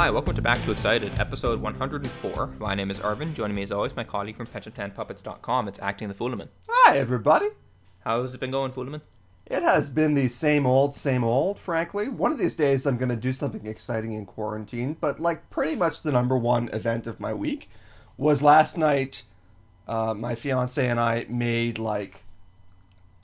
Hi, welcome to Back to Excited, episode 104. My name is Arvin. Joining me as always, my colleague from PensionPlanPuppets.com. It's Acting the Foolaman. Hi, everybody. How's it been going, Foolaman? It has been the same old, same old, frankly. One of these days I'm going to do something exciting in quarantine, but like pretty much the number one event of my week was last night. Uh, my fiance and I made like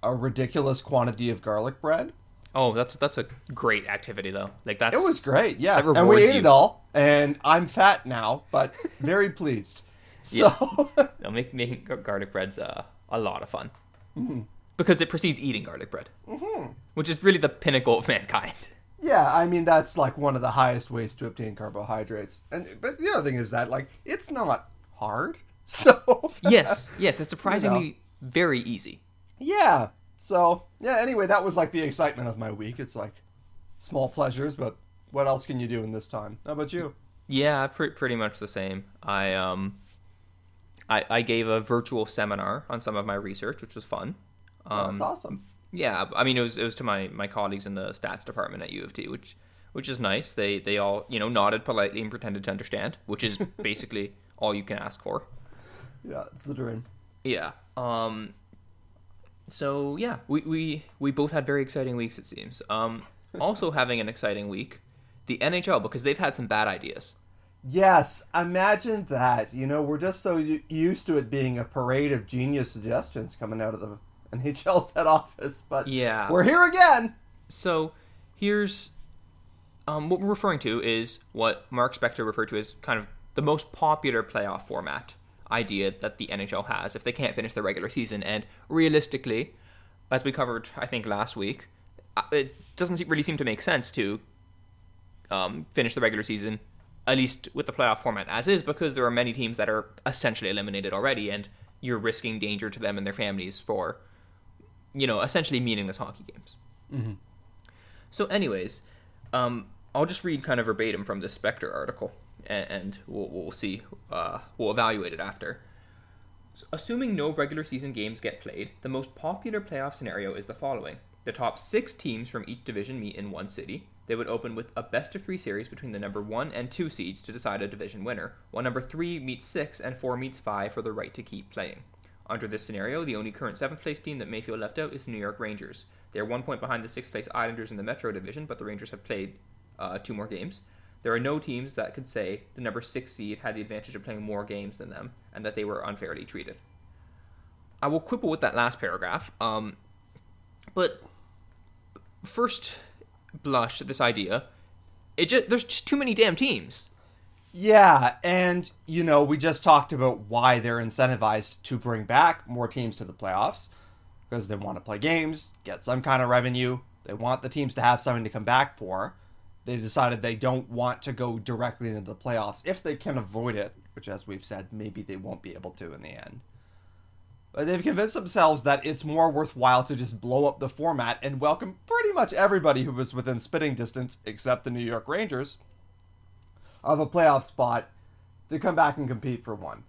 a ridiculous quantity of garlic bread. Oh, that's that's a great activity though. Like that's It was great, yeah. And we ate you. it all, and I'm fat now, but very pleased. So, No, make, making garlic bread's uh, a lot of fun Mm-hmm. because it precedes eating garlic bread, mm-hmm. which is really the pinnacle of mankind. yeah, I mean that's like one of the highest ways to obtain carbohydrates. And but the other thing is that like it's not hard. So, Yes, yes, it's surprisingly very easy. Yeah. So, yeah, anyway, that was like the excitement of my week. It's like small pleasures, but what else can you do in this time? How about you? Yeah, pre- pretty much the same. I um, I I gave a virtual seminar on some of my research, which was fun. Um, That's awesome. Yeah, I mean it was it was to my my colleagues in the stats department at U of T, which which is nice. They they all you know nodded politely and pretended to understand, which is basically all you can ask for. Yeah, it's the dream. Yeah. Um. So yeah, we we we both had very exciting weeks. It seems. Um. Also having an exciting week, the NHL because they've had some bad ideas. Yes, imagine that. You know, we're just so used to it being a parade of genius suggestions coming out of the NHL's head office, but Yeah. we're here again. So here's um, what we're referring to is what Mark Spector referred to as kind of the most popular playoff format idea that the NHL has if they can't finish the regular season. And realistically, as we covered, I think last week, uh, it doesn't really seem to make sense to um, finish the regular season at least with the playoff format as is because there are many teams that are essentially eliminated already and you're risking danger to them and their families for you know essentially meaningless hockey games. So, anyways, um, I'll just read kind of verbatim from this Spector article, and, and we'll, we'll see. Uh, we'll evaluate it after. So, assuming no regular season games get played, the most popular playoff scenario is the following: the top six teams from each division meet in one city. They would open with a best of three series between the number one and two seeds to decide a division winner, while number three meets six and four meets five for the right to keep playing. Under this scenario, the only current seventh place team that may feel left out is the New York Rangers. They are one point behind the sixth place Islanders in the Metro Division, but the Rangers have played uh, two more games. There are no teams that could say the number six seed had the advantage of playing more games than them and that they were unfairly treated. I will quibble with that last paragraph, um, but first blush at this idea, it just there's just too many damn teams. Yeah, and you know, we just talked about why they're incentivized to bring back more teams to the playoffs because they want to play games, get some kind of revenue. They want the teams to have something to come back for. They decided they don't want to go directly into the playoffs if they can avoid it, which, as we've said, maybe they won't be able to in the end. But they've convinced themselves that it's more worthwhile to just blow up the format and welcome pretty much everybody who was within spitting distance, except the New York Rangers, of a playoff spot to come back and compete for one.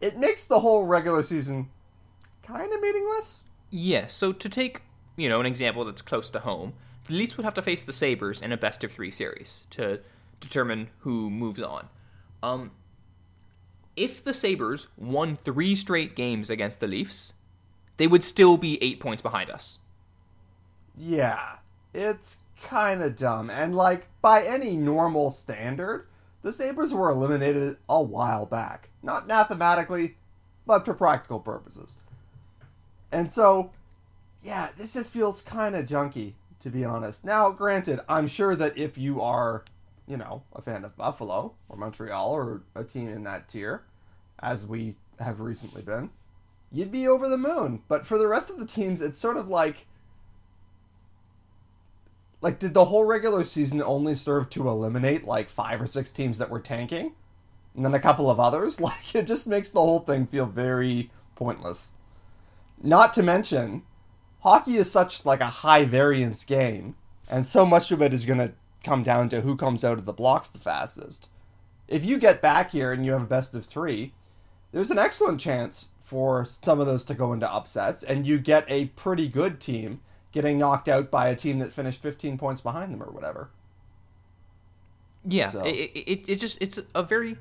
It makes the whole regular season kind of meaningless. Yes. So to take you know an example that's close to home, the Leafs would have to face the Sabres in a best of three series to determine who moves on. Um, if the Sabres won three straight games against the Leafs, they would still be eight points behind us. Yeah, it's kind of dumb. And, like, by any normal standard, the Sabres were eliminated a while back. Not mathematically, but for practical purposes. And so, yeah, this just feels kind of junky, to be honest. Now, granted, I'm sure that if you are, you know, a fan of Buffalo or Montreal or a team in that tier, as we have recently been, you'd be over the moon. But for the rest of the teams, it's sort of like like did the whole regular season only serve to eliminate like five or six teams that were tanking and then a couple of others like it just makes the whole thing feel very pointless not to mention hockey is such like a high variance game and so much of it is going to come down to who comes out of the blocks the fastest. If you get back here and you have a best of 3 there's an excellent chance for some of those to go into upsets and you get a pretty good team getting knocked out by a team that finished 15 points behind them or whatever. Yeah, So- it, it, it just it's a very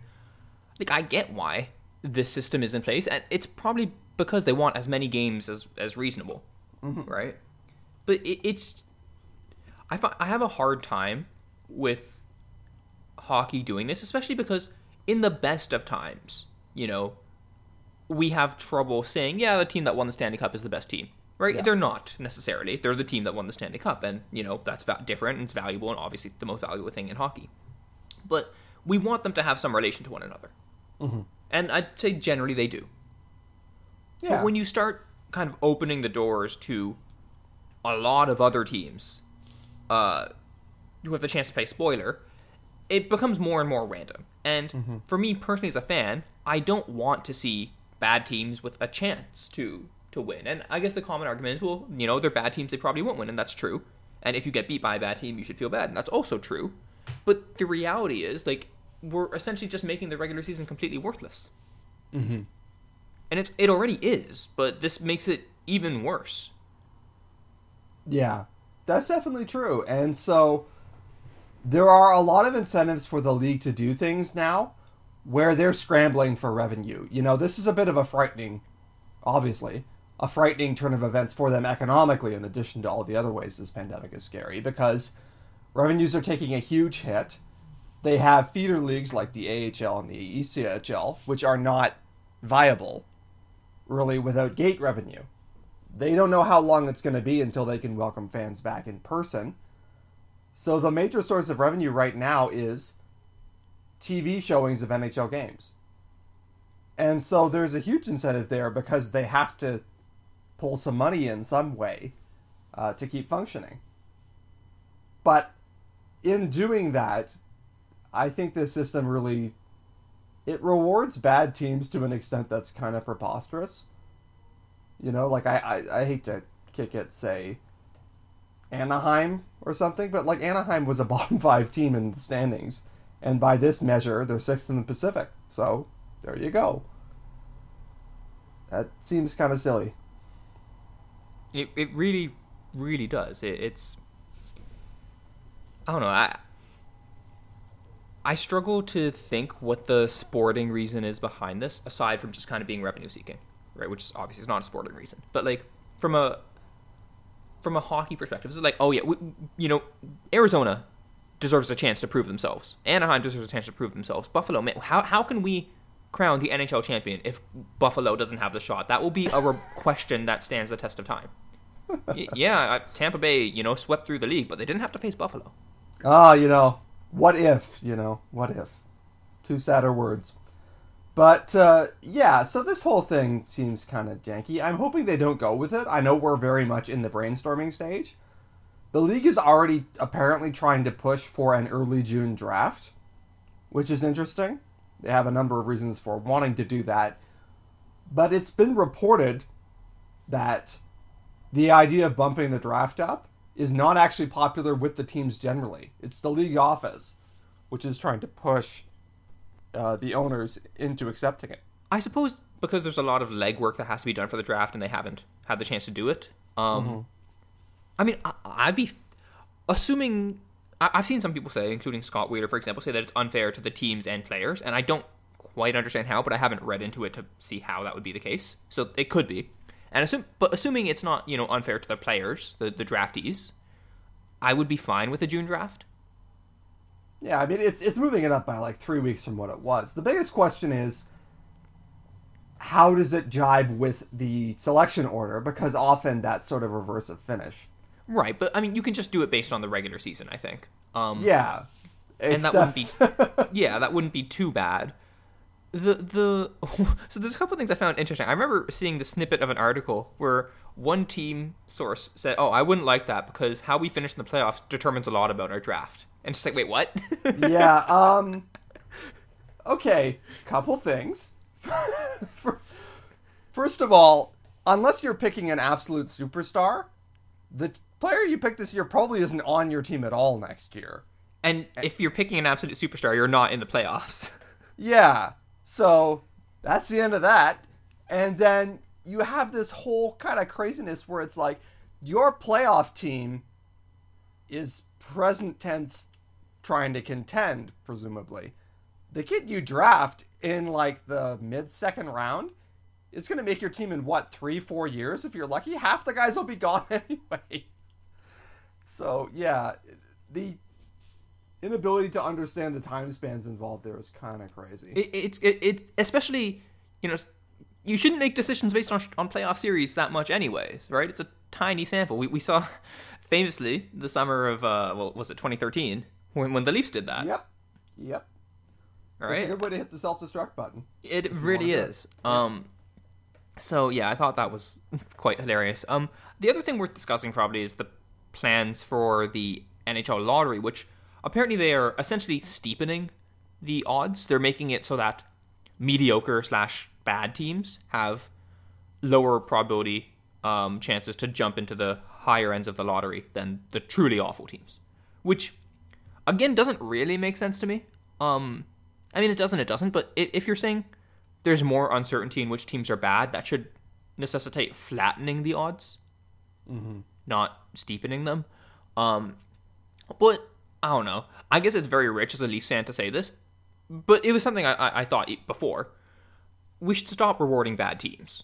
like I get why this system is in place, and it's probably because they want as many games as as reasonable, Mm-hmm. right? But it, it's I find, I have a hard time with hockey doing this, especially because in the best of times, you know, we have trouble saying, yeah, the team that won the Stanley Cup is the best team. Right? Yeah. They're not necessarily. They're the team that won the Stanley Cup, and you know that's va- different and it's valuable, and obviously the most valuable thing in hockey. But we want them to have some relation to one another, mm-hmm. and I'd say generally they do. Yeah. But when you start kind of opening the doors to a lot of other teams uh, who have the chance to play spoiler, it becomes more and more random. And for me personally, as a fan, I don't want to see bad teams with a chance to to win. And I guess the common argument is, well, you know, they're bad teams; they probably won't win, and that's true. And if you get beat by a bad team, you should feel bad, and that's also true. But the reality is, like, we're essentially just making the regular season completely worthless and it's it already is, but this makes it even worse. Yeah, that's definitely true. And so there are a lot of incentives for the league to do things now where they're scrambling for revenue. You know, this is a bit of a frightening, obviously, a frightening turn of events for them economically, in addition to all the other ways this pandemic is scary, because revenues are taking a huge hit. They have feeder leagues like the AHL and the ECHL, which are not viable really without gate revenue they don't know how long it's going to be until they can welcome fans back in person. So the major source of revenue right now is TV showings of NHL games. And so there's a huge incentive there because they have to pull some money in some way uh, to keep functioning. But in doing that, I think the system really it rewards bad teams to an extent that's kind of preposterous. You know, like I, I, I hate to kick it, say Anaheim or something, but like Anaheim was a bottom five team in the standings, and by this measure, they're sixth in the Pacific. So there you go. That seems kind of silly. It it really really does. It, it's I don't know. I I struggle to think what the sporting reason is behind this, aside from just kind of being revenue seeking, right? Which is obviously is not a sporting reason, but like from a from a hockey perspective, this is like, oh yeah, we, you know, Arizona deserves a chance to prove themselves. Anaheim deserves a chance to prove themselves. Buffalo, man, how how can we crown the NHL champion if Buffalo doesn't have the shot? That will be a re- question that stands the test of time. Yeah, Tampa Bay, you know, swept through the league, but they didn't have to face Buffalo. Ah, you know, what if, you know, what if? Two sadder words. But, uh, yeah, so this whole thing seems kind of janky. I'm hoping they don't go with it. I know we're very much in the brainstorming stage. The league is already apparently trying to push for an early June draft, which is interesting. They have a number of reasons for wanting to do that. But it's been reported that the idea of bumping the draft up is not actually popular with the teams generally. It's the league office, which is trying to push uh, the owners into accepting it. I suppose because there's a lot of legwork that has to be done for the draft, and they haven't had the chance to do it. Um, I mean, I, I'd be assuming. I, I've seen some people say, including Scott Wheeler, for example, say that it's unfair to the teams and players, and I don't quite understand how, but I haven't read into it to see how that would be the case. So it could be, and assume, but assuming it's not, you know, unfair to the players, the the draftees, I would be fine with a June draft. Yeah, I mean it's it's moving it up by like three weeks from what it was. The biggest question is how does it jibe with the selection order? Because often that's sort of reverse of finish. Right, but I mean, you can just do it based on the regular season. I think. Um, Yeah, and that wouldn't be yeah that wouldn't be too bad the the so there's a couple things i found interesting i remember seeing the snippet of an article where one team source said oh i wouldn't like that because how we finish in the playoffs determines a lot about our draft and it's like wait what yeah. Um. Okay, couple things. First of all, unless you're picking an absolute superstar, the player you pick this year probably isn't on your team at all next year. and if you're picking an absolute superstar you're not in the playoffs Yeah. So that's the end of that. And then you have this whole kind of craziness where it's like your playoff team is present tense trying to contend, presumably. The kid you draft in like the mid second round is going to make your team in what, three, four years if you're lucky? Half the guys will be gone anyway. So, yeah, the inability to understand the time spans involved there is kind of crazy. It, it's it, it especially you know you shouldn't make decisions based on on playoff series that much anyways, right? It's a tiny sample. We we saw famously the summer of uh well was it 2013 when when the Leafs did that. Yep. Yep. All It's a right. good way to hit the self destruct button. It really wanna do it. is. Um, so yeah, I thought that was quite hilarious. Um, the other thing worth discussing probably is the plans for the NHL lottery, which apparently they are essentially steepening the odds. They're making it so that mediocre slash bad teams have lower probability um, chances to jump into the higher ends of the lottery than the truly awful teams, which again doesn't really make sense to me. Um, I mean, it doesn't, it doesn't. But if you're saying there's more uncertainty in which teams are bad, that should necessitate flattening the odds, not steepening them. Um, but I don't know. I guess it's very rich as a Leafs fan to say this, but it was something I, I, I thought before. We should stop rewarding bad teams.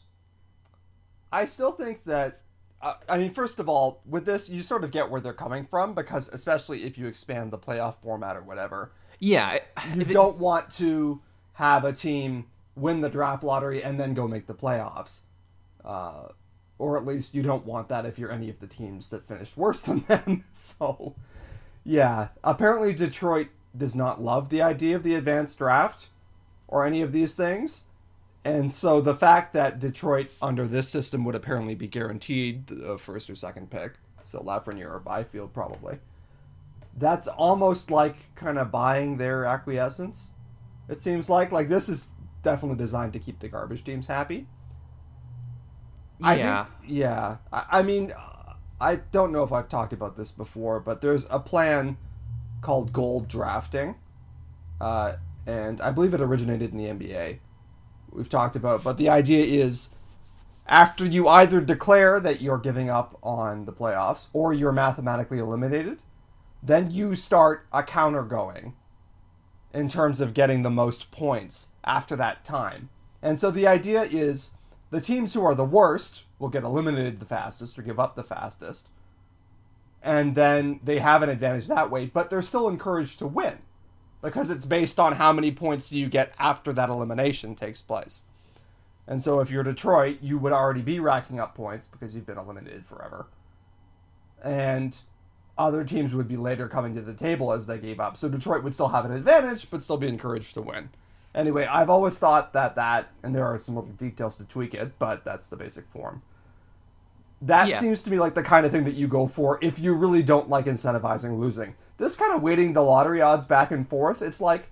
I still think that. Uh, I mean, first of all, with this, you sort of get where they're coming from because, especially if you expand the playoff format or whatever, Yeah, you it- don't want to have a team win the draft lottery and then go make the playoffs. Uh, or at least you don't want that if you're any of the teams that finished worse than them. So, yeah. Apparently, Detroit does not love the idea of the advanced draft or any of these things. And so the fact that Detroit under this system would apparently be guaranteed the first or second pick, so Lafreniere or Byfield probably, that's almost like kind of buying their acquiescence. It seems like like this is definitely designed to keep the garbage teams happy. I yeah. think, yeah. I, I mean, I don't know if I've talked about this before, but there's a plan called gold drafting, uh, and I believe it originated in the NBA. We've talked about, but the idea is after you either declare that you're giving up on the playoffs or you're mathematically eliminated, then you start a counter going in terms of getting the most points after that time. And so the idea is the teams who are the worst will get eliminated the fastest or give up the fastest. And then they have an advantage that way, but they're still encouraged to win because it's based on how many points do you get after that elimination takes place. And so if you're Detroit, you would already be racking up points because you've been eliminated forever. And other teams would be later coming to the table as they gave up. So Detroit would still have an advantage, but still be encouraged to win. Anyway, I've always thought that that, and there are some little details to tweak it, but that's the basic form. That Yeah. seems to me like the kind of thing that you go for if you really don't like incentivizing losing. This kind of weighting the lottery odds back and forth, it's like,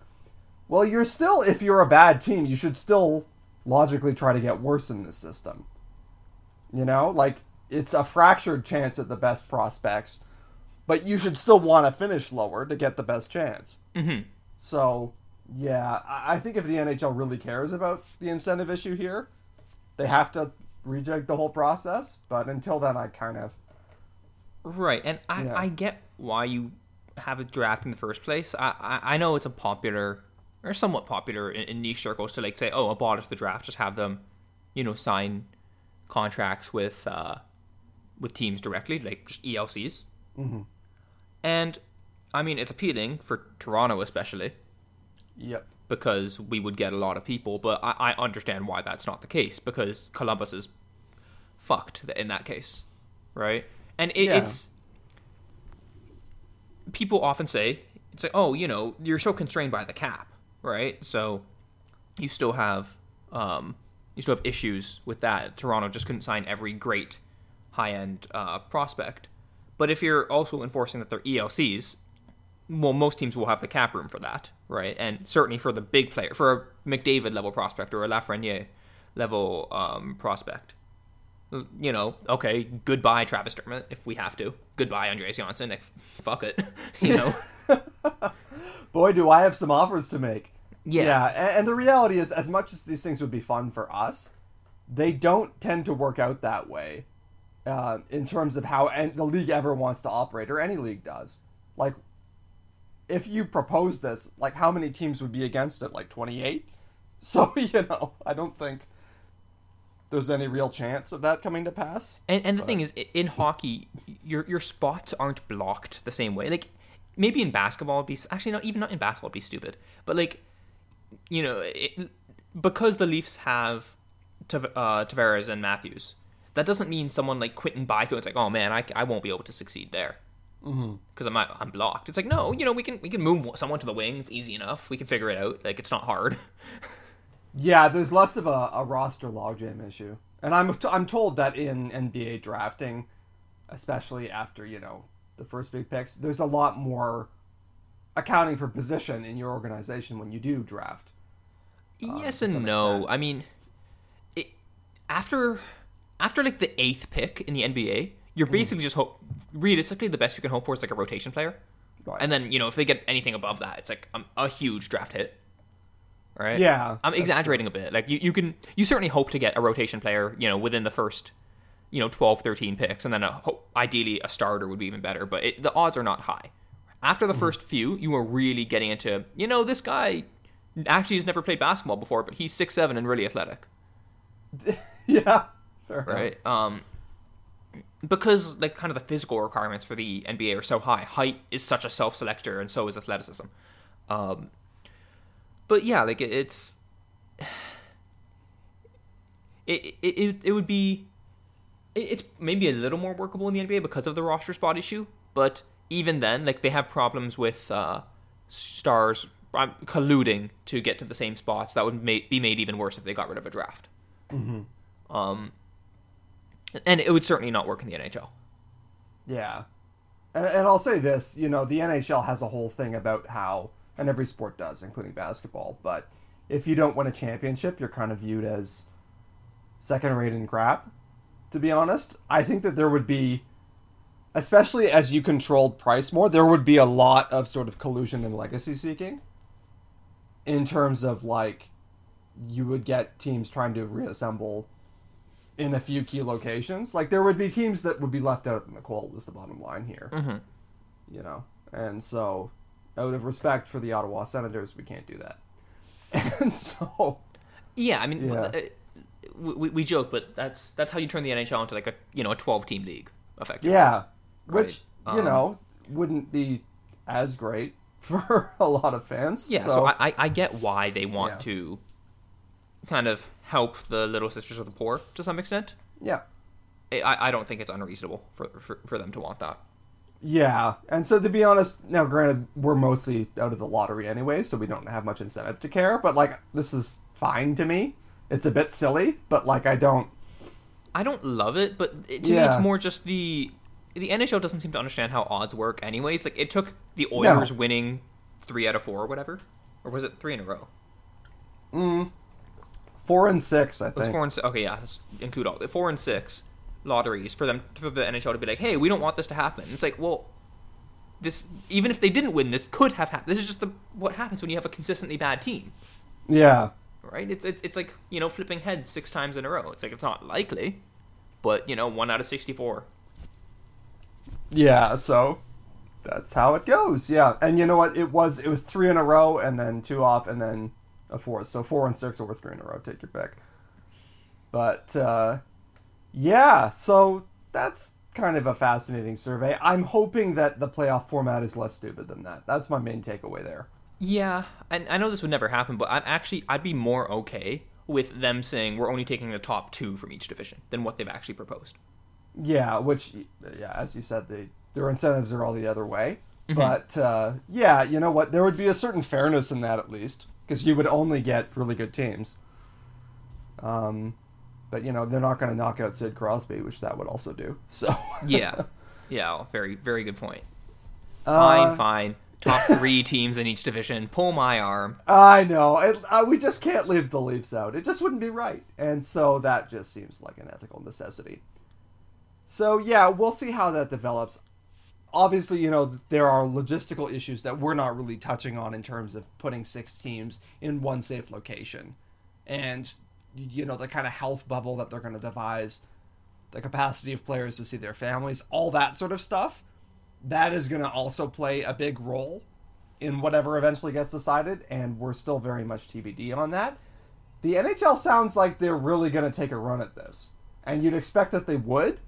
well, you're still, if you're a bad team, you should still logically try to get worse in this system. You know, like it's a fractured chance at the best prospects, but you should still want to finish lower to get the best chance. Mhm. So, yeah, I think if the NHL really cares about the incentive issue here, they have to rejig the whole process. But until then, I kind of Right, and I. I get why you have a draft in the first place. I, I, I know it's a popular or somewhat popular in, in niche circles to like say, oh, abolish the draft, just have them, you know, sign contracts with uh, with teams directly, like just ELCs. Mm-hmm. And I mean, it's appealing for Toronto especially yep. because we would get a lot of people, but I, I understand why that's not the case because Columbus is fucked in that case, right? And it, Yeah. it's people often say it's like, oh, you know, you're so constrained by the cap, right? So you still have um, you still have issues with that. Toronto just couldn't sign every great high end uh, prospect, but if you're also enforcing that they're ELCs, well, most teams will have the cap room for that, right? And certainly for the big player, for a McDavid level prospect or a Lafreniere level um, prospect. You know, okay, goodbye Travis Dermott if we have to. Goodbye Andreas Johnsson. Like, fuck it, you know. Boy, do I have some offers to make. Yeah. Yeah, and the reality is, as much as these things would be fun for us, they don't tend to work out that way uh, in terms of how and the league ever wants to operate, or any league does. Like, if you propose this, like how many teams would be against it? Like 28? So, you know, I don't think there's any real chance of that coming to pass. And and the thing is, in hockey, your your spots aren't blocked the same way. Like maybe in basketball, it'd be actually not even not in basketball, it'd be stupid. But like, you know, it, because the Leafs have uh, Tavares and Matthews, that doesn't mean someone like Quinton Byfield's like, oh man, I, I won't be able to succeed there Mm-hmm. because I'm I'm blocked. It's like no, you know, we can we can move someone to the wing. It's easy enough. We can figure it out. Like it's not hard. Yeah, there's less of a, a roster logjam issue. And I'm, I'm told that in NBA drafting, especially after, you know, the first big picks, there's a lot more accounting for position in your organization when you do draft. Um, yes to and no. extent. I mean, it, after after like the eighth pick in the NBA, you're Mm-hmm. basically just hope. Realistically, the best you can hope for is like a rotation player, Right. and then you know if they get anything above that, it's like um, a huge draft hit. Right? Yeah, I'm exaggerating a bit. Like you, you can you certainly hope to get a rotation player, you know, within the first, you know, 12, 13 picks, and then a, ideally a starter would be even better. But it, the odds are not high. After the first few, you are really getting into, you know, this guy actually has never played basketball before, but he's six seven and really athletic, yeah. Fair enough. right? Um, because like kind of the physical requirements for the NBA are so high. Height is such a self selector, and so is athleticism. Um, but yeah, like it, it's it, it it would be it, it's maybe a little more workable in the NBA because of the roster spot issue. But even then, like they have problems with uh, stars um, colluding to get to the same spots. That would ma- be made even worse if they got rid of a draft. Um, and it would certainly not work in the NHL. Yeah. And, and I'll say this, you know, the NHL has a whole thing about how, and every sport does, including basketball, but if you don't win a championship, you're kind of viewed as second rate and crap, to be honest. I think that there would be, especially as you controlled price more, there would be a lot of sort of collusion and legacy seeking in terms of like, you would get teams trying to reassemble in a few key locations. Like there would be teams that would be left out in the cold. Is the bottom line here, Mm-hmm. you know? And so, out of respect for the Ottawa Senators, we can't do that. And so, Yeah, I mean, Yeah. uh, we, we joke, but that's that's how you turn the NHL into like a you know a twelve team league, effectively. yeah, which Right. you Um, know wouldn't be as great for a lot of fans. Yeah, so, I, I I get why they want Yeah. to kind of help the little sisters of the poor to some extent. yeah, I, I don't think it's unreasonable for, for for them to want that. yeah. And so, to be honest, now granted, we're mostly out of the lottery anyway, so we don't have much incentive to care. But like, this is fine to me. It's a bit silly, but like, I don't. I don't love it, but it, to me, it's more just the the NHL doesn't seem to understand how odds work. Anyways, like it took the Oilers winning three out of four or whatever, or was it three in a row? Mm, four and six, I It was think. four and six. Okay, yeah, include all four and six lotteries for them for the NHL to be like, hey, we don't want this to happen. It's like, well, this even if they didn't win, this could have happened. This is just the what happens when you have a consistently bad team, Yeah. right? It's it's it's like you know flipping heads six times in a row. It's like it's not likely, but you know one out of sixty four. Yeah, so that's how it goes. Yeah, and you know what? It was it was three in a row, and then two off, and then a fourth. So four and six over three in a row. Take your pick. But uh, yeah, so that's kind of a fascinating survey. I'm hoping that the playoff format is less stupid than that. That's my main takeaway there. Yeah, and I know this would never happen, but I'd actually I'd be more okay with them saying we're only taking the top two from each division than what they've actually proposed. Yeah, which yeah, as you said, they their incentives are all the other way. Mm-hmm. But uh, yeah, you know what? There would be a certain fairness in that at least, because you would only get really good teams. Um, but you know they're not going to knock out Sid Crosby, which that would also do. So Yeah, yeah, very very good point. Uh, Fine, fine. Top three teams in each division. Pull my arm. I know. It, uh, we just can't leave the Leafs out. It just wouldn't be right. And so that just seems like an ethical necessity. So, yeah, we'll see how that develops. Obviously, you know, there are logistical issues that we're not really touching on in terms of putting six teams in one safe location. And, you know, the kind of health bubble that they're going to devise, the capacity of players to see their families, all that sort of stuff. That is going to also play a big role in whatever eventually gets decided, and we're still very much TBD on that. The NHL sounds like they're really going to take a run at this, and you'd expect that they would,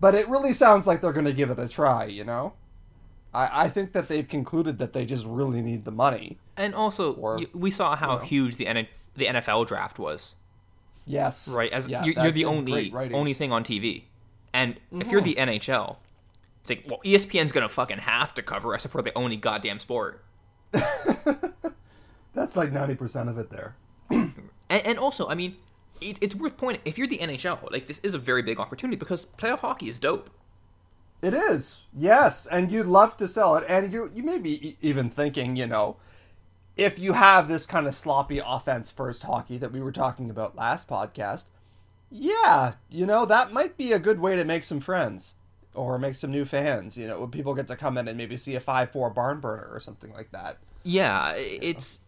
but it really sounds like they're going to give it a try, you know? I, I think that they've concluded that they just really need the money. And also, Or, y- we saw how you know. huge the N- the NFL draft was, Yes. right? As Yeah, you're, you're the only. Mm-hmm. only thing on TV, and if you're the NHL, it's like, well, ESPN's gonna fucking have to cover us if we're the only goddamn sport. That's like 90% of it there. And, and also, I mean, it, it's worth pointing if you're the NHL, like this is a very big opportunity because playoff hockey is dope. It is, yes, and you'd love to sell it, and you you may be even thinking, you know, if you have this kind of sloppy offense first hockey that we were talking about last podcast, yeah, you know that might be a good way to make some friends or make some new fans. You know, when people get to come in and maybe see a five four barn burner or something like that. Yeah, it's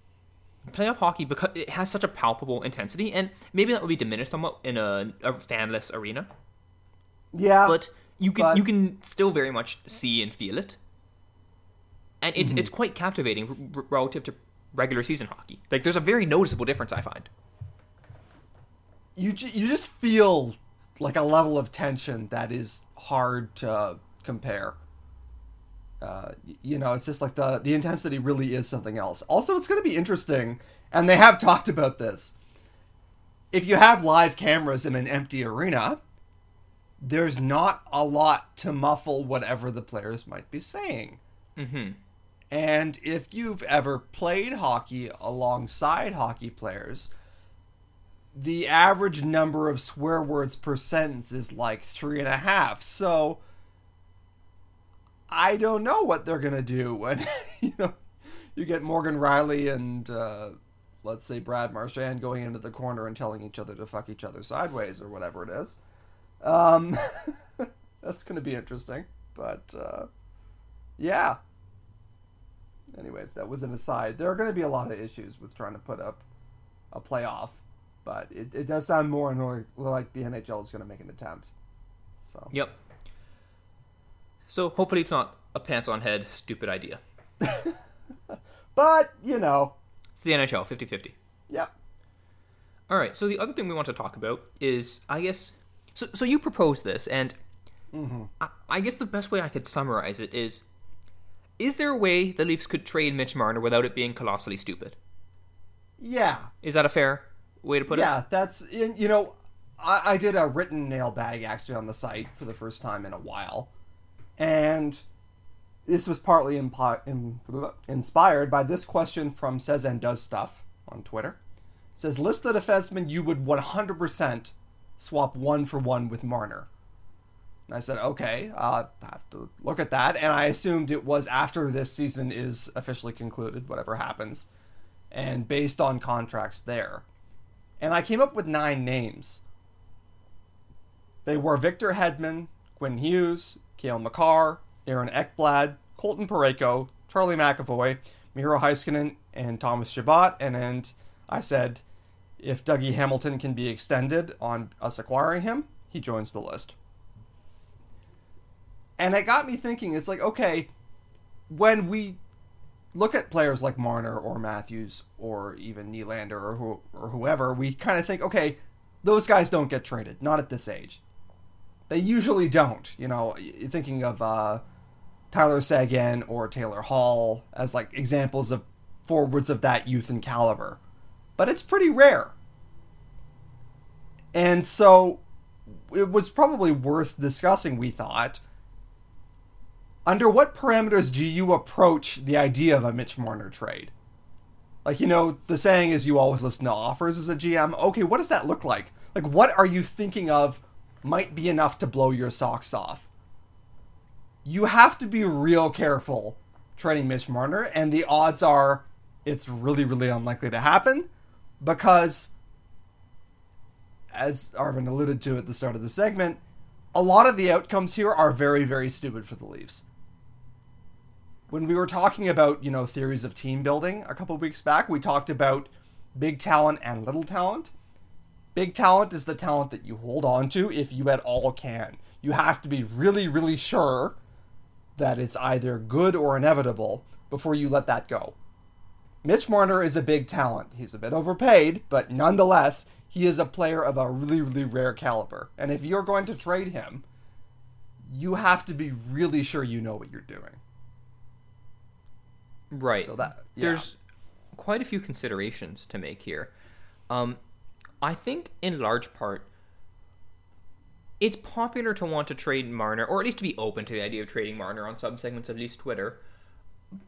playoff hockey because it has such a palpable intensity, and maybe that will be diminished somewhat in a, a fanless arena. Yeah, but you can but- you can still very much see and feel it, and it's mm-hmm. it's quite captivating r- relative to regular season hockey. Like there's a very noticeable difference I find. you ju- you just feel like a level of tension that is hard to compare. Uh, you know, it's just like the the intensity really is something else. Also, it's going to be interesting, and they have talked about this. If you have live cameras in an empty arena, there's not a lot to muffle whatever the players might be saying. Mm-hmm. And if you've ever played hockey alongside hockey players, the average number of swear words per sentence is like three and a half. So I don't know what they're gonna do when you know you get Morgan Rielly and uh, let's say Brad Marchand going into the corner and telling each other to fuck each other sideways or whatever it is. Um, that's gonna be interesting, but uh, yeah anyway, that was an aside. There are going to be a lot of issues with trying to put up a playoff, but it, it does sound more and more like the NHL is going to make an attempt. So Yep. So hopefully it's not a pants on head stupid idea. but you know, It's the NHL 50-50. yeah, All right. So the other thing we want to talk about is, I guess, so so you proposed this, and mm-hmm. I, I guess the best way I could summarize it is: Is there a way the Leafs could trade Mitch Marner without it being colossally stupid? yeah, Is that a fair way to put it? yeah. That's you know, I, I did a written nail bag actually on the site for the first time in a while, and this was partly impi- in, inspired by this question from Says and Does Stuff on Twitter. It says list the defensemen you would 100% swap one for one with Marner. And I said, okay, uh, I have to look at that. And I assumed it was after this season is officially concluded, whatever happens, and based on contracts there. And I came up with nine names. They were Victor Hedman, Quinn Hughes, Cale Makar, Aaron Ekblad, Colton Parayko, Charlie McAvoy, Miro Heiskanen, and Thomas Chabot. And then I said, if Dougie Hamilton can be extended on us acquiring him, he joins the list. And it got me thinking, it's like, okay, when we look at players like Marner or Matthews or even Nylander or, who, or whoever, we kind of think, okay, those guys don't get traded, not at this age. They usually don't. You know, you're thinking of uh, Tyler Seguin or Taylor Hall as like examples of forwards of that youth and caliber. But it's pretty rare. And so it was probably worth discussing, we thought. Under what parameters do you approach the idea of a Mitch Marner trade? Like, you know, the saying is you always listen to offers as a GM. Okay, what does that look like? Like, what are you thinking of might be enough to blow your socks off? You have to be real careful trading Mitch Marner, and the odds are it's really, really unlikely to happen because, as Arvin alluded to at the start of the segment, a lot of the outcomes here are very, very stupid for the Leafs. When we were talking about, you know, theories of team building a couple weeks back, we talked about big talent and little talent. Big talent is the talent that you hold on to if you at all can. You have to be really, really sure that it's either good or inevitable. before you let that go. Mitch Marner is a big talent. He's a bit overpaid, but nonetheless, he is a player of a really, really rare caliber. And if you're going to trade him, you have to be really sure you know what you're doing. Right. So that yeah. There's quite a few considerations to make here. Um, I think in large part, it's popular to want to trade Marner, or at least to be open to the idea of trading Marner on some segments of at least Twitter.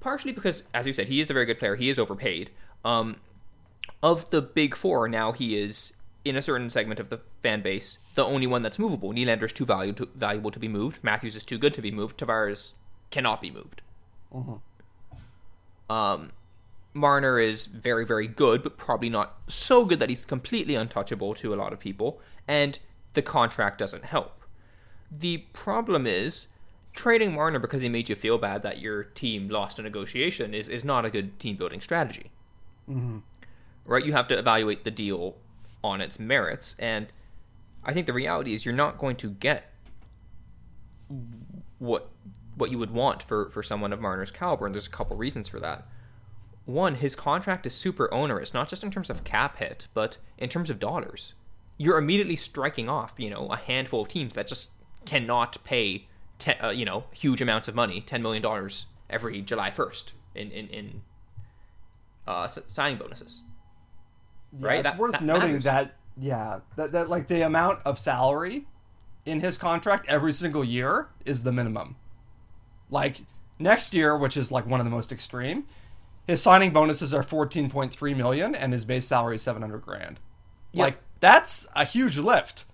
Partially because, as you said, he is a very good player. He is overpaid. Um, of the big four, now he is in a certain segment of the fan base the only one that's movable. Nylander is too valuable to, valuable to be moved. Matthews is too good to be moved. Tavares cannot be moved. Mm-hmm. Um, Marner is very, very good, but probably not so good that he's completely untouchable to a lot of people, and the contract doesn't help. The problem is trading Marner because he made you feel bad that your team lost a negotiation is, is not a good team building strategy. Mm-hmm. Right? You have to evaluate the deal on its merits, and I think the reality is you're not going to get what what you would want for, for someone of Marner's caliber, and there's a couple reasons for that one, his contract is super onerous, not just in terms of cap hit, but in terms of dollars. You're immediately striking off, you know, a handful of teams that just cannot pay, te- uh, you know, huge amounts of money, ten million dollars every July first in in, in uh, signing bonuses. Yeah, right? It's That- worth that noting matters. that yeah, that, that like the amount of salary in his contract every single year is the minimum. Like next year, which is like one of the most extreme, his signing bonuses are 14.3 million and his base salary is 700 grand. Yep. Like that's a huge lift.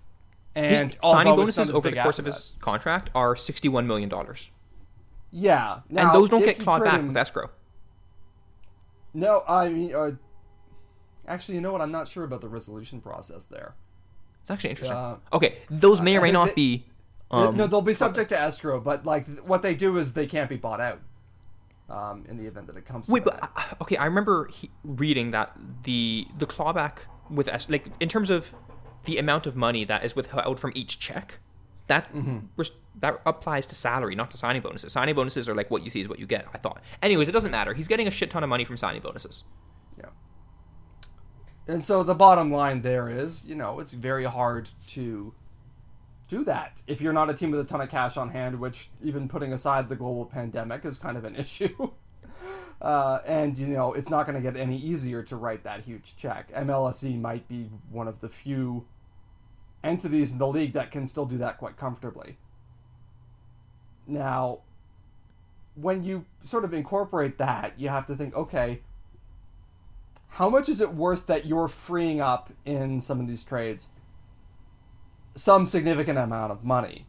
And His signing bonuses over the course of that. his contract are sixty-one million dollars, yeah, and those don't get clawed back him- with escrow. No, I mean, uh, actually, you know what? I'm not sure about the resolution process there. It's actually interesting. Yeah. Okay, those may or may not they- be. Um, no, they'll be subject to escrow, but like what they do is they can't be bought out. Um, in the event that it comes. Wait, but that. uh, okay, I remember he, reading that the the clawback with S- like in terms of the amount of money that is withheld from each check, that res- that applies to salary, not to signing bonuses. Signing bonuses are like what you see is what you get. I thought. Anyways, it doesn't matter. He's getting a shit ton of money from signing bonuses. Yeah. And so the bottom line there is, you know, it's very hard to do that if you're not a team with a ton of cash on hand, which even putting aside the global pandemic is kind of an issue. Uh, and you know it's not going to get any easier to write that huge check. MLSE might be one of the few entities in the league that can still do that quite comfortably. Now, when you sort of incorporate that, you have to think, okay, how much is it worth that you're freeing up in some of these trades some significant amount of money?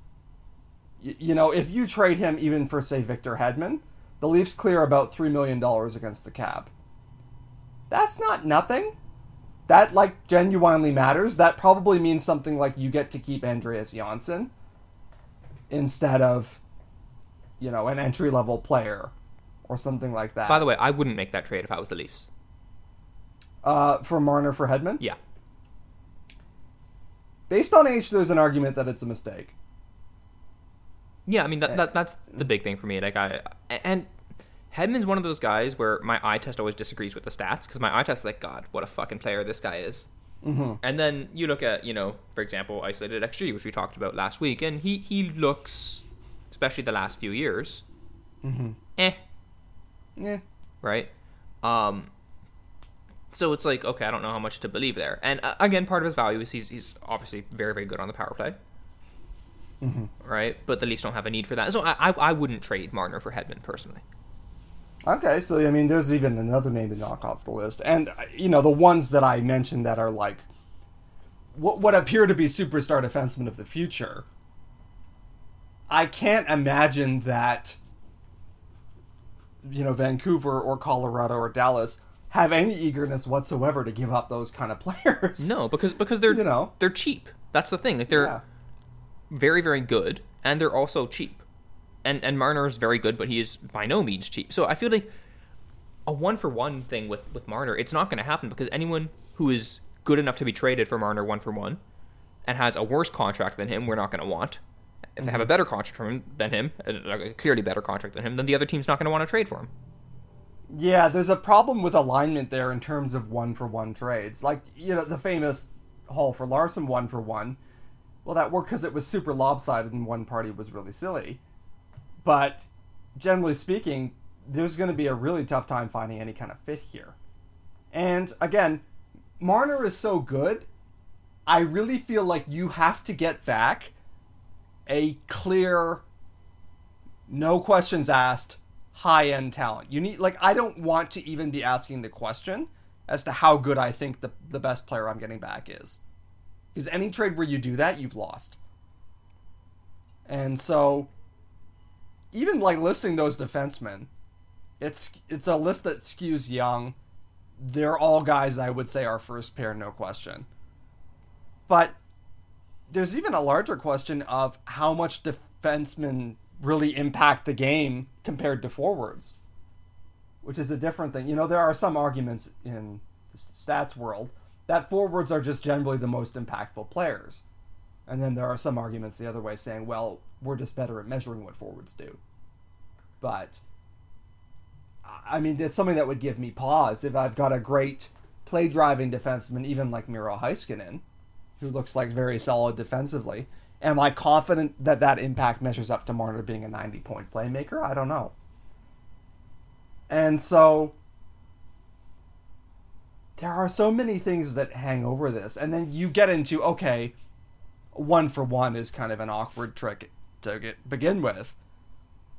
Y- you know, if you trade him even for, say, Victor Hedman, the Leafs clear about $3 million against the cap. That's not nothing. That, like, genuinely matters. That probably means something like you get to keep Andreas Johnsson instead of, you know, an entry level player or something like that. By the way, I wouldn't make that trade if I was the Leafs. uh, for Marner for Hedman? Yeah, Based on age, there's an argument that it's a mistake. yeah. I mean that, that that's the big thing for me. Like I and Hedman's one of those guys where my eye test always disagrees with the stats because my eye test is like, God, what a fucking player this guy is. Mm-hmm. And then you look at, you know, for example, isolated XG, which we talked about last week, and he he looks, especially the last few years, Mm-hmm. eh, Yeah. right? Um, so it's like, okay, I don't know how much to believe there. And uh, again, part of his value is he's he's obviously very very good on the power play, Mm-hmm. right? But the Leafs don't have a need for that, so I I, I wouldn't trade Marner for Hedman personally. Okay, so I mean, there's even another name to knock off the list, and uh, you know the ones that I mentioned that are like what what appear to be superstar defensemen of the future. I can't imagine that you know Vancouver or Colorado or Dallas have any eagerness whatsoever to give up those kind of players. No, because because they're You know. they're cheap. That's the thing. Like they're Yeah. very very good, and they're also cheap. And and Marner is very good, but he is by no means cheap. So I feel like a one for one thing with with Marner, it's not going to happen because anyone who is good enough to be traded for Marner one for one and has a worse contract than him, we're not going to want. If they have a better contract from him, than him, uh, a clearly better contract than him, then the other team's not going to want to trade for him. Yeah, there's a problem with alignment there in terms of one for one trades. Like, you know, the famous Hall for Larsson one for one. Well, that worked because it was super lopsided and one party was really silly. But generally speaking, there's going to be a really tough time finding any kind of fit here. And again, Marner is so good. I really feel like you have to get back a clear, no questions asked, high end talent. You need like I don't want to even be asking the question as to how good I think the the best player I'm getting back is. Because any trade where you do that, you've lost. And so even like listing those defensemen, it's it's a list that skews young. They're all guys I would say are first pair, no question. But there's even a larger question of how much defensemen really impact the game compared to forwards, which is a different thing. You know, there are some arguments in the stats world that forwards are just generally the most impactful players. And then there are some arguments the other way saying, well, we're just better at measuring what forwards do. But, I mean, it's something that would give me pause if I've got a great play driving defenseman, even like Miro Heiskanen, who looks like very solid defensively. Am I confident that that impact measures up to Marner being a 90 point playmaker? I don't know. And so there are so many things that hang over this. And then you get into, okay, one for one is kind of an awkward trick to get, begin with.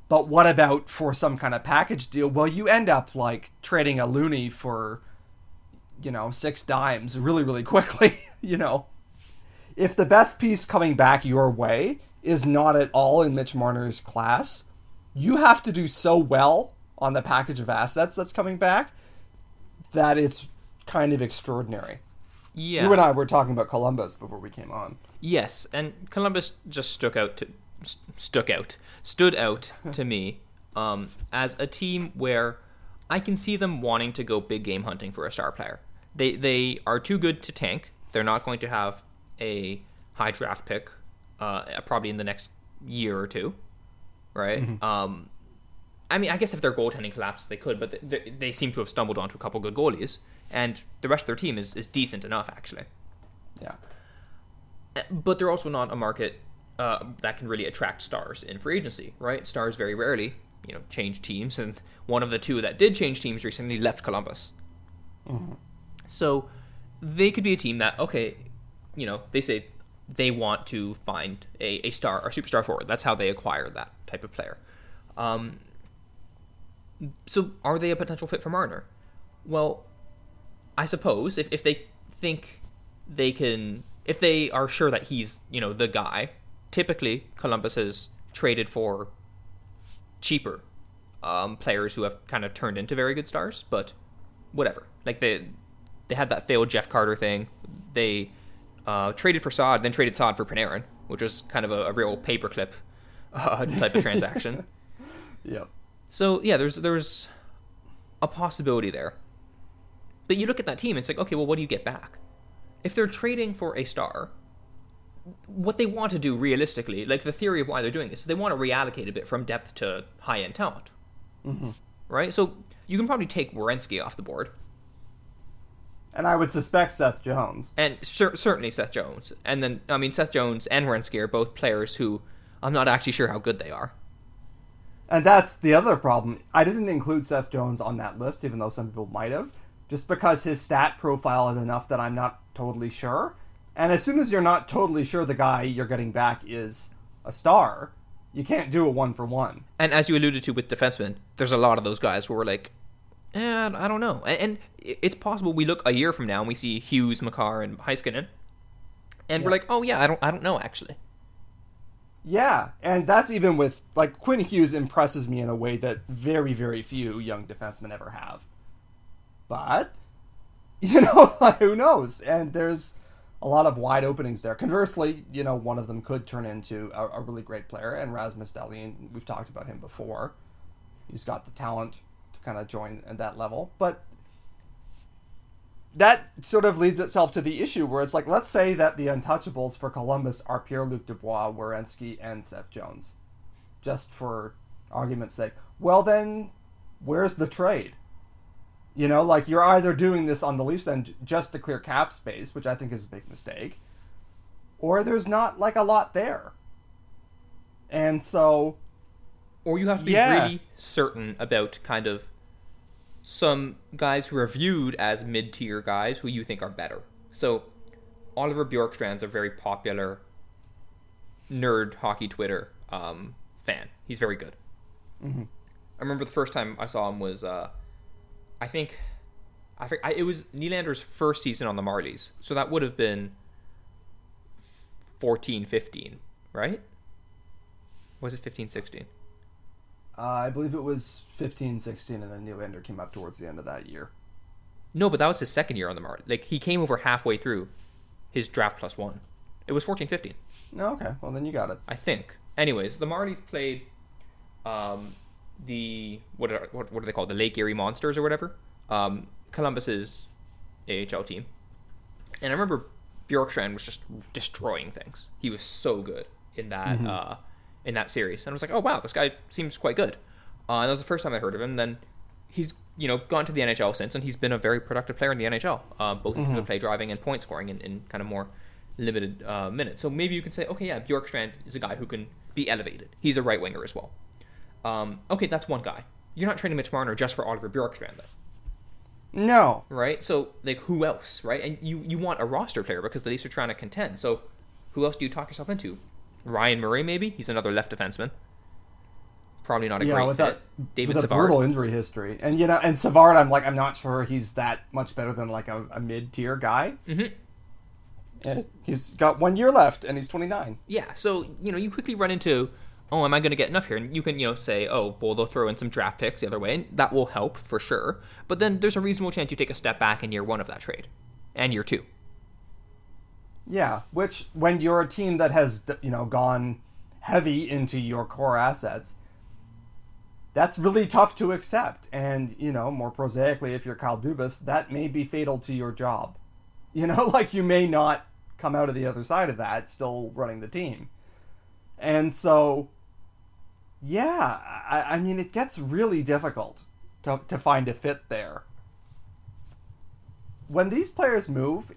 But what about for some kind of package deal? Well, you end up like trading a loony for, you know, six dimes really, really quickly, you know if the best piece coming back your way is not at all in Mitch Marner's class, you have to do so well on the package of assets that's coming back that it's kind of extraordinary. Yeah. You and I were talking about Columbus before we came on. Yes, and Columbus just stuck out to stuck out stood out to me um, as a team where I can see them wanting to go big game hunting for a star player. They they are too good to tank. They're not going to have a high draft pick, uh, probably in the next year or two, right? Mm-hmm. Um, I mean, I guess if their goaltending collapses, they could, but they, they, seem to have stumbled onto a couple good goalies, and the rest of their team is, is decent enough, actually. Yeah. Uh, but they're also not a market uh, that can really attract stars in free agency, right? Stars very rarely, you know, change teams, and one of the two that did change teams recently left Columbus. Mm-hmm. So they could be a team that, okay, you know, they say they want to find a, a star or superstar forward. That's how they acquire that type of player. Um, so are they a potential fit for Marner? Well, I suppose if, if they think they can, if they are sure that he's, you know, the guy, typically Columbus has traded for cheaper um, players who have kind of turned into very good stars, but whatever. Like they, they had that failed Jeff Carter thing. They uh, traded for Saad, then traded Saad for Panarin, which was kind of a, a real paperclip uh, type of transaction. yep. So yeah, there's there's a possibility there. But you look at that team, it's like, okay, well, what do you get back? If they're trading for a star, what they want to do realistically, like the theory of why they're doing this, is they want to reallocate a bit from depth to high end talent. Mm-hmm. Right? So you can probably take Werenski off the board and I would suspect Seth Jones. And cer- certainly Seth Jones. And then, I mean, Seth Jones and Werenski are both players who I'm not actually sure how good they are. And that's the other problem. I didn't include Seth Jones on that list, even though some people might have, just because his stat profile is enough that I'm not totally sure. And as soon as you're not totally sure the guy you're getting back is a star, you can't do a one for one. And as you alluded to with defensemen, there's a lot of those guys who are like, eh, I don't know. And, it's possible we look a year from now and we see Hughes, Makar, and Heiskanen, and yeah. we're like, oh yeah, I don't, I don't know actually. Yeah, and that's even with like Quinn Hughes impresses me in a way that very, very few young defensemen ever have. But you know, who knows? And there's a lot of wide openings there. Conversely, you know, one of them could turn into a, a really great player, and Rasmus Dahlin, we've talked about him before. He's got the talent kind of join at that level. But that sort of leads itself to the issue where it's like, let's say that the untouchables for Columbus are Pierre Luc Dubois, Werenski, and Seth Jones, just for argument's sake. Well, then, where's the trade? You know, like you're either doing this on the Leafs end just to clear cap space, which I think is a big mistake, or there's not like a lot there. And so or you have to be Yeah. really certain about kind of some guys who are viewed as mid-tier guys who you think are better. So Oliver Bjorkstrand's a very popular nerd hockey Twitter um, fan. He's very good. I remember the first time I saw him was, uh, I think, I think I, it was Nylander's first season on the Marlies, so that would have been 14, 15, right? Was it 15, 16? Uh, I believe it was 15, 16, and then Nylander came up towards the end of that year. No, but that was his second year on the Marlies. Like he came over halfway through his draft plus one. It was 14, 15. No, okay, well then you got it. I think. Anyways, the Marlies played um, the what are what, what are they called? The Lake Erie Monsters or whatever. Um, Columbus's AHL team. And I remember Bjorkstrand was just destroying things. He was so good in that uh, in that series, and I was like, oh wow, this guy seems quite good. Uh, and that was the first time I heard of him. Then he's you know gone to the NHL since, and he's been a very productive player in the NHL, uh, both in terms of play driving and point scoring in, in kind of more limited uh, minutes. So maybe you can say, okay, yeah, Bjorkstrand is a guy who can be elevated. He's a right winger as well. Um, okay, that's one guy. You're not trading Mitch Marner just for Oliver Bjorkstrand, though No, right? So like who else, right? And you you want a roster player because the Leafs are trying to contend. So who else do you talk yourself into? Ryan Murray, maybe he's another left defenseman. Probably not a yeah, great with fit. that David with a Savard. brutal injury history, and you know, and Savard, I'm like, I'm not sure he's that much better than like a, a mid tier guy. Mhm. And he's got one year left, and he's 29. Yeah, so you know you quickly run into, oh, am I going to get enough here? And you can you know say, oh, well they'll throw in some draft picks the other way, and that will help for sure. But then there's a reasonable chance you take a step back in year one of that trade, and year two. Yeah, which when you're a team that has you know gone heavy into your core assets, that's really tough to accept. And you know, more prosaically, if you're Kyle Dubas, that may be fatal to your job. You know, like you may not come out of the other side of that still running the team. And so, yeah, I, I mean, it gets really difficult to, to find a fit there. When these players move,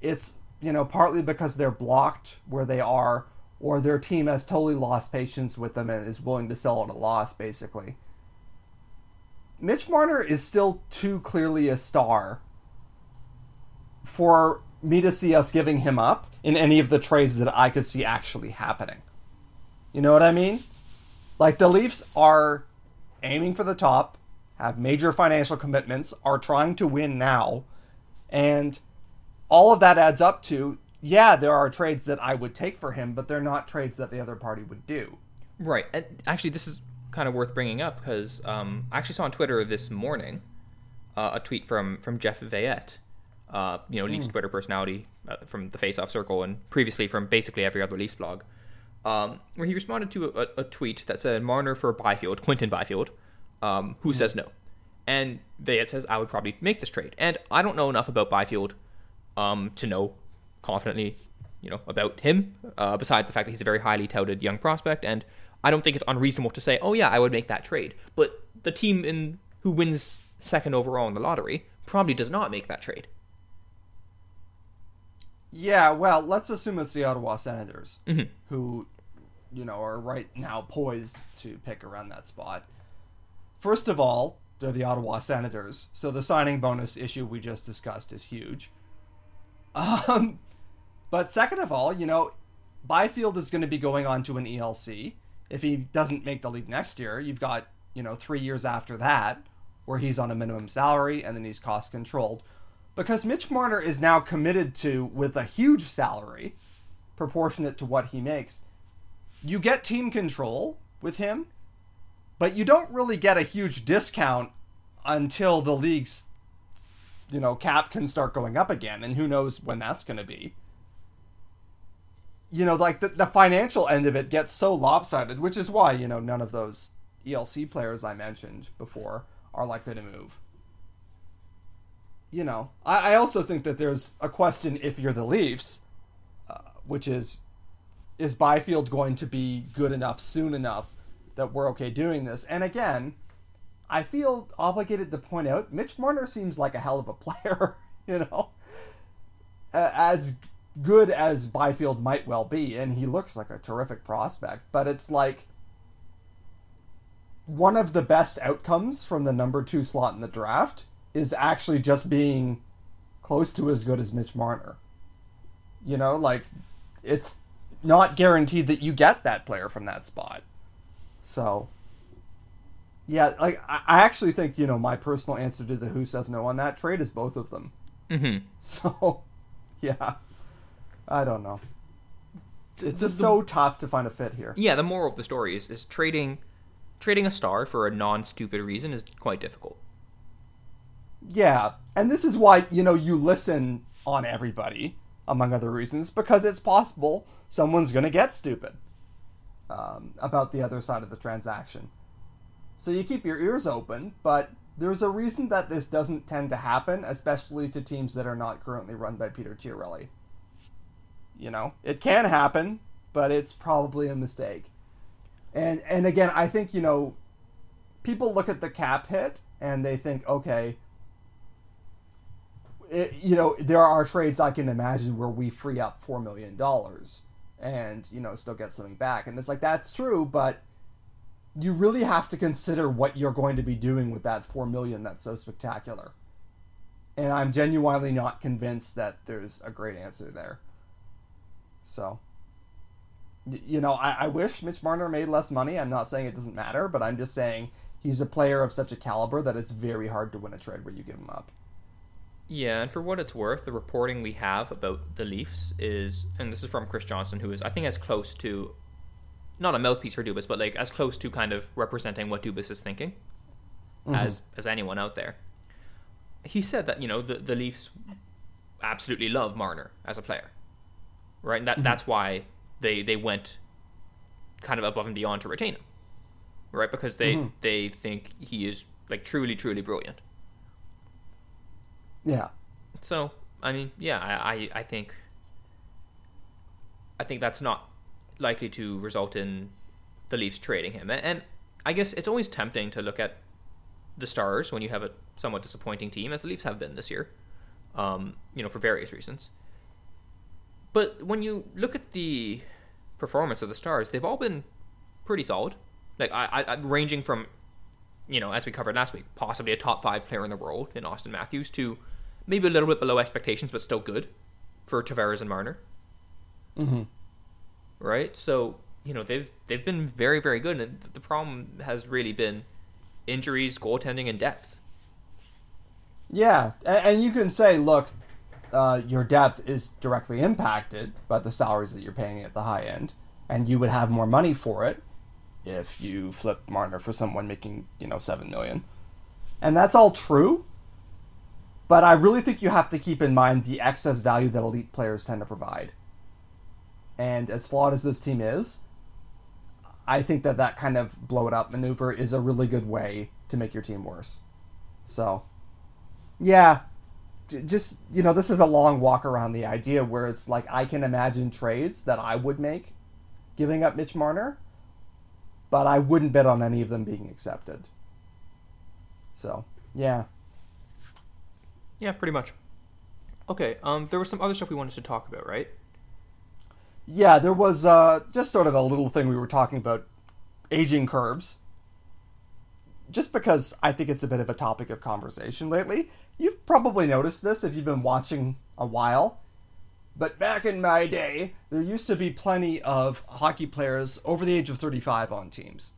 it's you know partly because they're blocked where they are or their team has totally lost patience with them and is willing to sell at a loss basically. Mitch marner is still too clearly a star for me to see us giving him up in any of the trades that i could see actually happening. You know what i mean? Like the leafs are aiming for the top have major financial commitments are trying to win now and all of that adds up to yeah, there are trades that I would take for him, but they're not trades that the other party would do. Right. And actually, this is kind of worth bringing up because um, I actually saw on Twitter this morning uh, a tweet from from Jeff Veillette, uh, you know, Leafs Twitter personality uh, from the Face Off Circle and previously from basically every other Leafs blog, um, where he responded to a, a tweet that said Marner for Byfield, Quinton Byfield, um, who says no. And Veillette says, I would probably make this trade. And I don't know enough about Byfield um, to know confidently, you know, about him. Uh, besides the fact that he's a very highly touted young prospect, and I don't think it's unreasonable to say, oh yeah, I would make that trade. But the team in who wins second overall in the lottery probably does not make that trade. Yeah, well, let's assume it's the Ottawa Senators Mhm. who, you know, are right now poised to pick around that spot. First of all, they're the Ottawa Senators, so the signing bonus issue we just discussed is huge. Um, but second of all, you know, Byfield is going to be going on to an ELC. If he doesn't make the league next year, you've got, you know, three years after that where he's on a minimum salary and then he's cost controlled. Because Mitch Marner is now committed to, with a huge salary proportionate to what he makes, you get team control with him, but you don't really get a huge discount until the league's you know, cap can start going up again, and who knows when that's going to be. You know, like the, the financial end of it gets so lopsided, which is why, you know, none of those ELC players I mentioned before are likely to move. You know, I, I also think that there's a question if you're the Leafs, uh, which is, is Byfield going to be good enough soon enough that we're okay doing this? And again, I feel obligated to point out Mitch Marner seems like a hell of a player, you know. As good as Byfield might well be, and he looks like a terrific prospect, but it's like one of the best outcomes from the number two slot in the draft is actually just being close to as good as Mitch Marner. You know, like it's not guaranteed that you get that player from that spot. So, yeah, like I actually think you know my personal answer to the who says no on that trade is both of them. Mm-hmm. So, yeah, I don't know. It's just so tough to find a fit here. Yeah, the moral of the story is, is trading trading a star for a non-stupid reason is quite difficult. Yeah, and this is why you know you listen on everybody, among other reasons, because it's possible someone's going to get stupid um, about the other side of the transaction. So you keep your ears open, but there's a reason that this doesn't tend to happen, especially to teams that are not currently run by Peter Chiarelli. You know, it can happen, but it's probably a mistake. And and again, I think you know, people look at the cap hit and they think, okay, it, you know, there are trades I can imagine where we free up four million dollars and you know still get something back, and it's like that's true, but you really have to consider what you're going to be doing with that four million that's so spectacular. And I'm genuinely not convinced that there's a great answer there. So, you know, I, I wish Mitch Marner made less money. I'm not saying it doesn't matter, but I'm just saying he's a player of such a caliber that it's very hard to win a trade where you give him up. Yeah, and for what it's worth, the reporting we have about the Leafs is, and this is from Chris Johnston, who is, I think, as close to, not a mouthpiece for Dubas, but like as close to kind of representing what Dubas is thinking mm-hmm. as as anyone out there. He said that you know the the Leafs absolutely love Marner as a player, right? And that mm-hmm. that's why they they went kind of above and beyond to retain him, right? Because they mm-hmm. they think he is like truly truly brilliant. Yeah. So I mean, yeah, I, I, I think I think that's not likely to result in the Leafs trading him. And I guess it's always tempting to look at the Stars when you have a somewhat disappointing team, as the Leafs have been this year. Um, you know, for various reasons. But when you look at the performance of the Stars, they've all been pretty solid. Like I, I ranging from, you know, as we covered last week, possibly a top five player in the world in Auston Matthews to maybe a little bit below expectations, but still good for Tavares and Marner. Mm-hmm. Right. So you know they've they've been very very good, and the problem has really been injuries, goaltending, and depth. Yeah, and you can say, look, uh, your depth is directly impacted by the salaries that you're paying at the high end, and you would have more money for it if you flip Marner for someone making you know seven million, and that's all true. But I really think you have to keep in mind the excess value that elite players tend to provide. And as flawed as this team is, I think that that kind of blow it up maneuver is a really good way to make your team worse. So, yeah, just you know, this is a long walk around the idea where it's like I can imagine trades that I would make, giving up Mitch Marner, but I wouldn't bet on any of them being accepted. So, yeah. Yeah, pretty much. Okay, um, there was some other stuff we wanted to talk about, right? Yeah, there was uh, just sort of a little thing we were talking about aging curves. Just because I think it's a bit of a topic of conversation lately. You've probably noticed this if you've been watching a while. But back in my day, there used to be plenty of hockey players over the age of 35 on teams.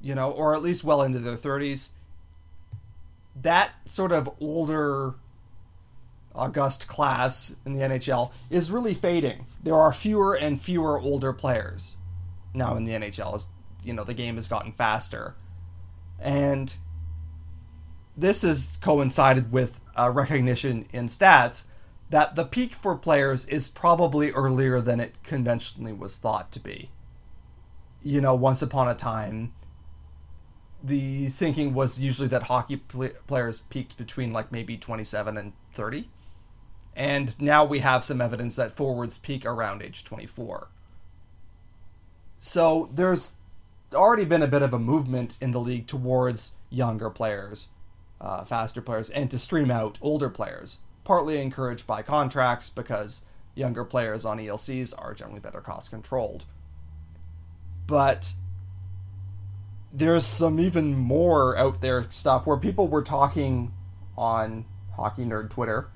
You know, or at least well into their 30s. That sort of older august class in the NHL is really fading. There are fewer and fewer older players now in the NHL. As you know, the game has gotten faster, and this has coincided with a recognition in stats that the peak for players is probably earlier than it conventionally was thought to be. You know, once upon a time, the thinking was usually that hockey players peaked between like maybe 27 and 30 and now we have some evidence that forwards peak around age 24. So there's already been a bit of a movement in the league towards younger players, uh, faster players, and to stream out older players. Partly encouraged by contracts because younger players on ELCs are generally better cost controlled. But there's some even more out there stuff where people were talking on Hockey Nerd Twitter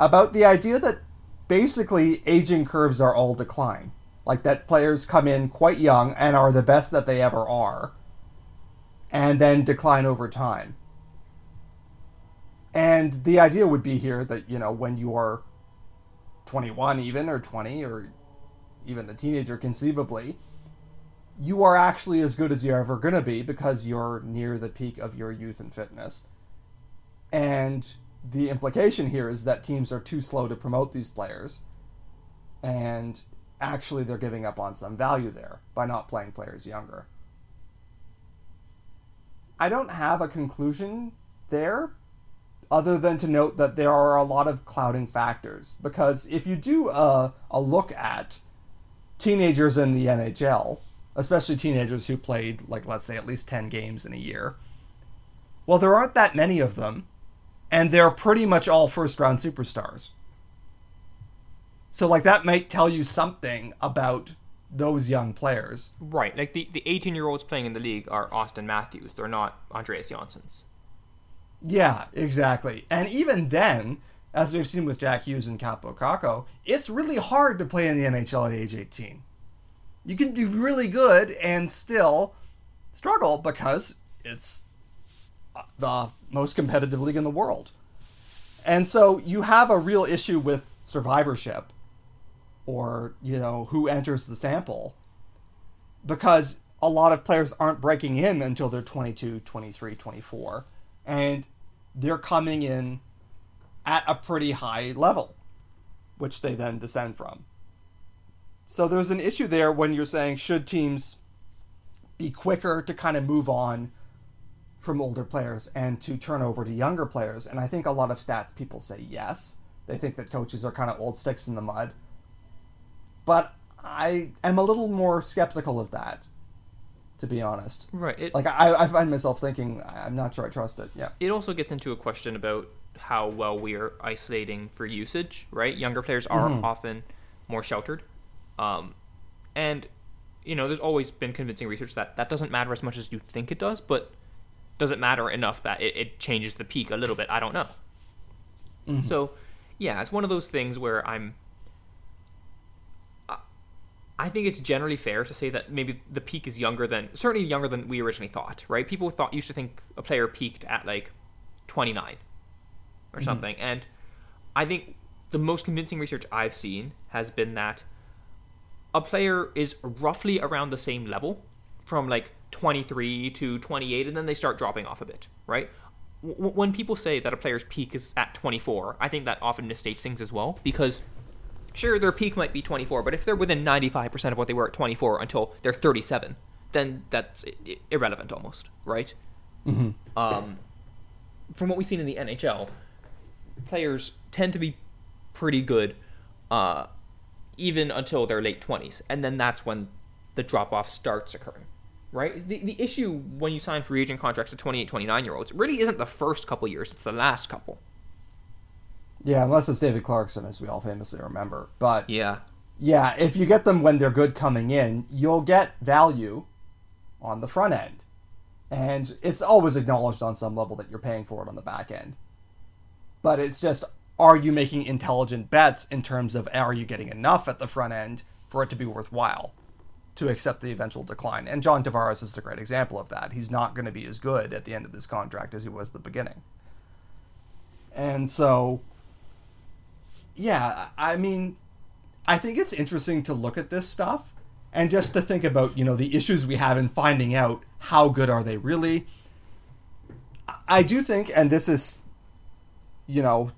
about the idea that basically aging curves are all decline. Like that players come in quite young and are the best that they ever are, and then decline over time. And the idea would be here that, you know, when you are 21 even, or 20, or even a teenager conceivably, you are actually as good as you're ever going to be because you're near the peak of your youth and fitness. And the implication here is that teams are too slow to promote these players. And actually, they're giving up on some value there by not playing players younger. I don't have a conclusion there other than to note that there are a lot of clouding factors. Because if you do a, a look at teenagers in the NHL, especially teenagers who played, like, let's say, at least 10 games in a year, well, there aren't that many of them, and they're pretty much all first round superstars. So, like, that might tell you something about those young players. Right. Like, the, the 18 year olds playing in the league are Auston Matthews, they're not Andreas Johnssons. Yeah, exactly. And even then, as we've seen with Jack Hughes and Kaapo Kakko, it's really hard to play in the NHL at age 18. You can be really good and still struggle because it's the most competitive league in the world. And so you have a real issue with survivorship or, you know, who enters the sample because a lot of players aren't breaking in until they're 22, 23, 24 and they're coming in at a pretty high level, which they then descend from. So there's an issue there when you're saying should teams be quicker to kind of move on from older players and to turn over to younger players. And I think a lot of stats people say yes. They think that coaches are kind of old sticks in the mud. But I am a little more skeptical of that to be honest. Right. It, like I, I find myself thinking, I'm not sure I trust it. Yeah. It also gets into a question about how well we are isolating for usage. Right. Younger players are mm-hmm. often more sheltered, um, and you know, there's always been convincing research that that doesn't matter as much as you think it does, but does it matter enough that it, it changes the peak a little bit? I don't know. Mm-hmm. So, yeah, it's one of those things where I'm I think it's generally fair to say that maybe the peak is younger than certainly younger than we originally thought, right? People thought used to think a player peaked at like 29 or mm-hmm. something, and I think the most convincing research I've seen has been that a player is roughly around the same level from like 23 to 28 and then they start dropping off a bit, right? W- when people say that a player's peak is at 24, I think that often misstates things as well because Sure, their peak might be 24, but if they're within 95% of what they were at 24 until they're 37, then that's irrelevant almost, right? Mm-hmm. Um, from what we've seen in the NHL, players tend to be pretty good uh, even until their late 20s, and then that's when the drop off starts occurring. Right? The, the issue when you sign free agent contracts to 28, 29 year olds really isn't the first couple years, it's the last couple. Yeah, unless it's David Clarkson, as we all famously remember. But yeah, yeah, if you get them when they're good coming in, you'll get value on the front end, and it's always acknowledged on some level that you're paying for it on the back end. But it's just, are you making intelligent bets in terms of are you getting enough at the front end for it to be worthwhile to accept the eventual decline? And John Tavares is the great example of that. He's not going to be as good at the end of this contract as he was at the beginning. And so yeah, I mean, I think it's interesting to look at this stuff and just to think about, you know, the issues we have in finding out how good are they really. I do think, and this is, you know,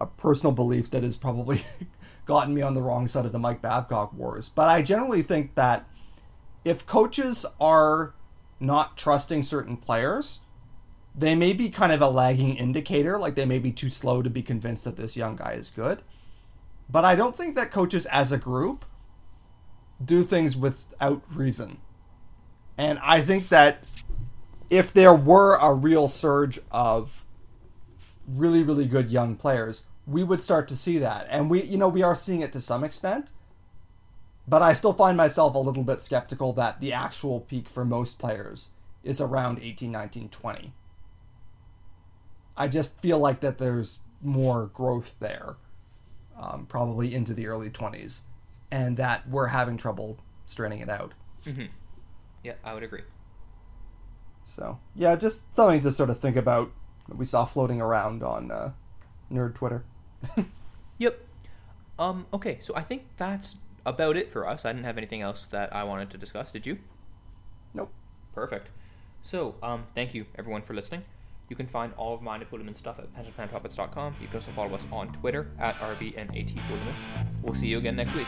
a personal belief that has probably gotten me on the wrong side of the Mike Babcock wars, but I generally think that if coaches are not trusting certain players, they may be kind of a lagging indicator, like they may be too slow to be convinced that this young guy is good. But I don't think that coaches as a group do things without reason. And I think that if there were a real surge of really, really good young players, we would start to see that. And we, you know, we are seeing it to some extent. But I still find myself a little bit skeptical that the actual peak for most players is around 18, 19, 20. I just feel like that there's more growth there, um, probably into the early 20s, and that we're having trouble straining it out. Mm-hmm. Yeah, I would agree. So, yeah, just something to sort of think about that we saw floating around on uh, nerd Twitter. yep. Um, okay, so I think that's about it for us. I didn't have anything else that I wanted to discuss. Did you? Nope. Perfect. So, um, thank you everyone for listening. You can find all of Mind of Fulemin stuff at pensionplanpuppets.com. You can also follow us on Twitter at RB and AT Fulemin. We'll see you again next week.